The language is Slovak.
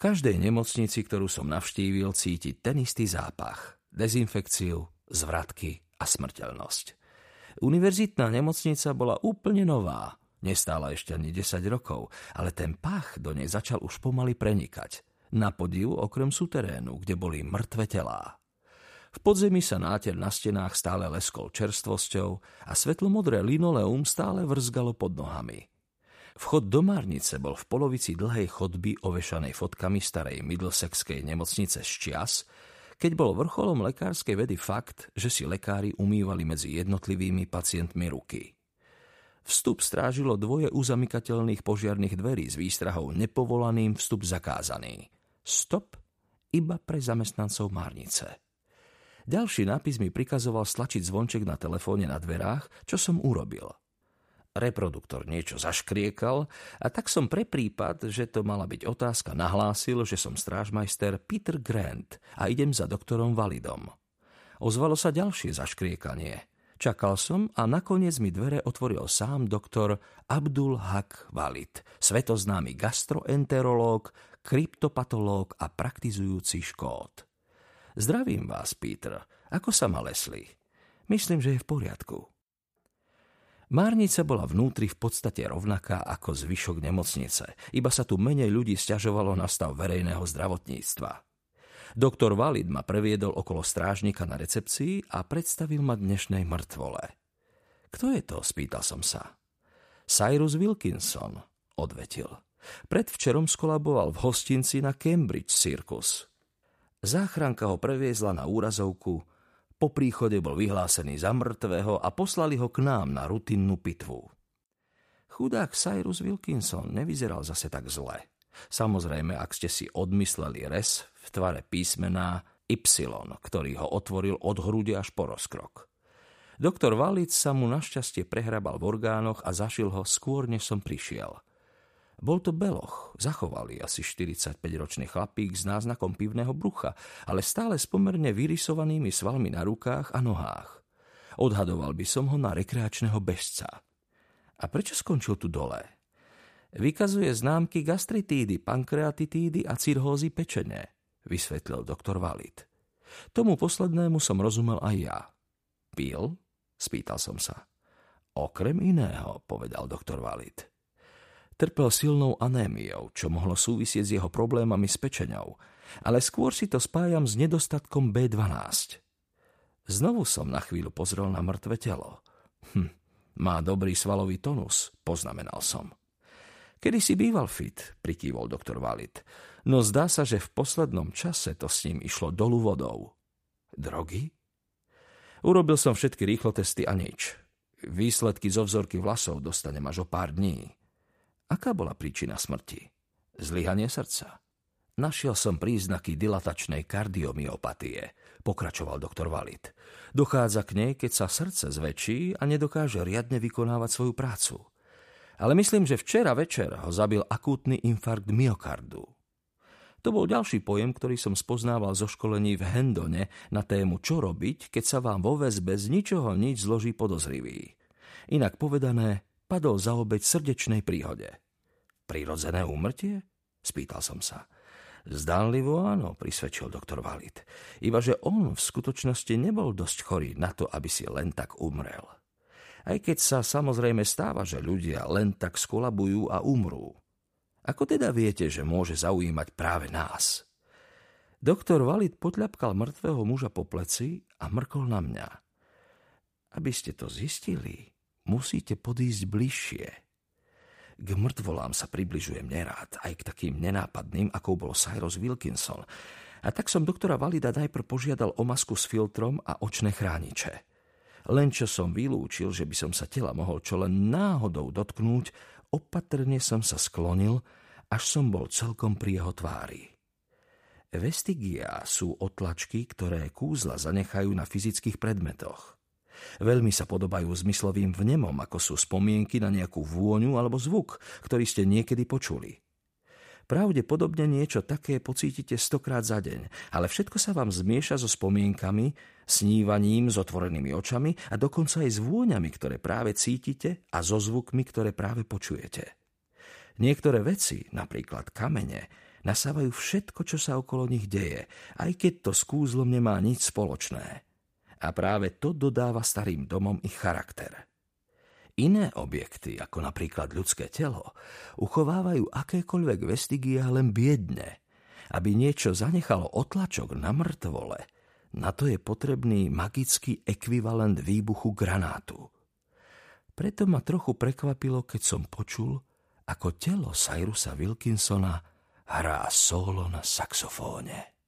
každej nemocnici, ktorú som navštívil, cítiť ten istý zápach, dezinfekciu, zvratky a smrteľnosť. Univerzitná nemocnica bola úplne nová, nestála ešte ani 10 rokov, ale ten pach do nej začal už pomaly prenikať. Na podiv okrem suterénu, kde boli mŕtve telá. V podzemí sa náter na stenách stále leskol čerstvosťou a svetlomodré linoleum stále vrzgalo pod nohami. Vchod do Márnice bol v polovici dlhej chodby ovešanej fotkami starej Middlesexskej nemocnice z čias, keď bol vrcholom lekárskej vedy fakt, že si lekári umývali medzi jednotlivými pacientmi ruky. Vstup strážilo dvoje uzamykateľných požiarných dverí s výstrahou nepovolaným vstup zakázaný. Stop iba pre zamestnancov Márnice. Ďalší nápis mi prikazoval stlačiť zvonček na telefóne na dverách, čo som urobil. Reproduktor niečo zaškriekal a tak som pre prípad, že to mala byť otázka, nahlásil, že som strážmajster Peter Grant a idem za doktorom Validom. Ozvalo sa ďalšie zaškriekanie. Čakal som a nakoniec mi dvere otvoril sám doktor Abdul Haq Valid, svetoznámy gastroenterológ, kryptopatológ a praktizujúci škód. Zdravím vás, Peter. Ako sa ma Leslie? Myslím, že je v poriadku. Márnica bola vnútri v podstate rovnaká ako zvyšok nemocnice, iba sa tu menej ľudí stiažovalo na stav verejného zdravotníctva. Doktor Valid ma previedol okolo strážnika na recepcii a predstavil ma dnešnej mŕtvole. Kto je to? spýtal som sa. Cyrus Wilkinson, odvetil. Predvčerom skolaboval v hostinci na Cambridge Circus. Záchranka ho previezla na úrazovku, po príchode bol vyhlásený za mŕtvého a poslali ho k nám na rutinnú pitvu. Chudák Cyrus Wilkinson nevyzeral zase tak zle. Samozrejme, ak ste si odmysleli res v tvare písmená Y, ktorý ho otvoril od hrude až po rozkrok. Doktor Valic sa mu našťastie prehrabal v orgánoch a zašil ho skôr, než som prišiel – bol to beloch, zachovali asi 45-ročný chlapík s náznakom pivného brucha, ale stále s pomerne vyrysovanými svalmi na rukách a nohách. Odhadoval by som ho na rekreačného bežca. A prečo skončil tu dole? Vykazuje známky gastritídy, pankreatitídy a cirhózy pečene, vysvetlil doktor Valid. Tomu poslednému som rozumel aj ja. Pil? Spýtal som sa. Okrem iného, povedal doktor Valid. Trpel silnou anémiou, čo mohlo súvisieť s jeho problémami s pečeňou, ale skôr si to spájam s nedostatkom B12. Znovu som na chvíľu pozrel na mŕtve telo. Hm, má dobrý svalový tonus, poznamenal som. Kedy si býval fit, prikývol doktor Valit, no zdá sa, že v poslednom čase to s ním išlo dolu vodou. Drogy? Urobil som všetky rýchlo testy a nič. Výsledky zo vzorky vlasov dostanem až o pár dní. Aká bola príčina smrti? Zlyhanie srdca. Našiel som príznaky dilatačnej kardiomyopatie, pokračoval doktor Valid. Dochádza k nej, keď sa srdce zväčší a nedokáže riadne vykonávať svoju prácu. Ale myslím, že včera večer ho zabil akútny infarkt myokardu. To bol ďalší pojem, ktorý som spoznával zo školení v Hendone na tému čo robiť, keď sa vám vo väzbe z ničoho nič zloží podozrivý. Inak povedané, padol za obeď srdečnej príhode. Prirodzené úmrtie? Spýtal som sa. Zdánlivo áno, prisvedčil doktor Valid. Ibaže on v skutočnosti nebol dosť chorý na to, aby si len tak umrel. Aj keď sa samozrejme stáva, že ľudia len tak skolabujú a umrú. Ako teda viete, že môže zaujímať práve nás? Doktor Valid potľapkal mŕtvého muža po pleci a mrkol na mňa. Aby ste to zistili, musíte podísť bližšie. K mŕtvolám sa približujem nerád, aj k takým nenápadným, ako bol Cyrus Wilkinson. A tak som doktora Valida najprv požiadal o masku s filtrom a očné chrániče. Len čo som vylúčil, že by som sa tela mohol čo len náhodou dotknúť, opatrne som sa sklonil, až som bol celkom pri jeho tvári. Vestigia sú otlačky, ktoré kúzla zanechajú na fyzických predmetoch. Veľmi sa podobajú zmyslovým vnemom, ako sú spomienky na nejakú vôňu alebo zvuk, ktorý ste niekedy počuli. Pravdepodobne niečo také pocítite stokrát za deň, ale všetko sa vám zmieša so spomienkami, snívaním s otvorenými očami a dokonca aj s vôňami, ktoré práve cítite a so zvukmi, ktoré práve počujete. Niektoré veci, napríklad kamene, Nasávajú všetko, čo sa okolo nich deje, aj keď to s kúzlom nemá nič spoločné. A práve to dodáva starým domom ich charakter. Iné objekty, ako napríklad ľudské telo, uchovávajú akékoľvek vestigia len biedne. Aby niečo zanechalo otlačok na mŕtvole, na to je potrebný magický ekvivalent výbuchu granátu. Preto ma trochu prekvapilo, keď som počul, ako telo Cyrusa Wilkinsona hrá solo na saxofóne.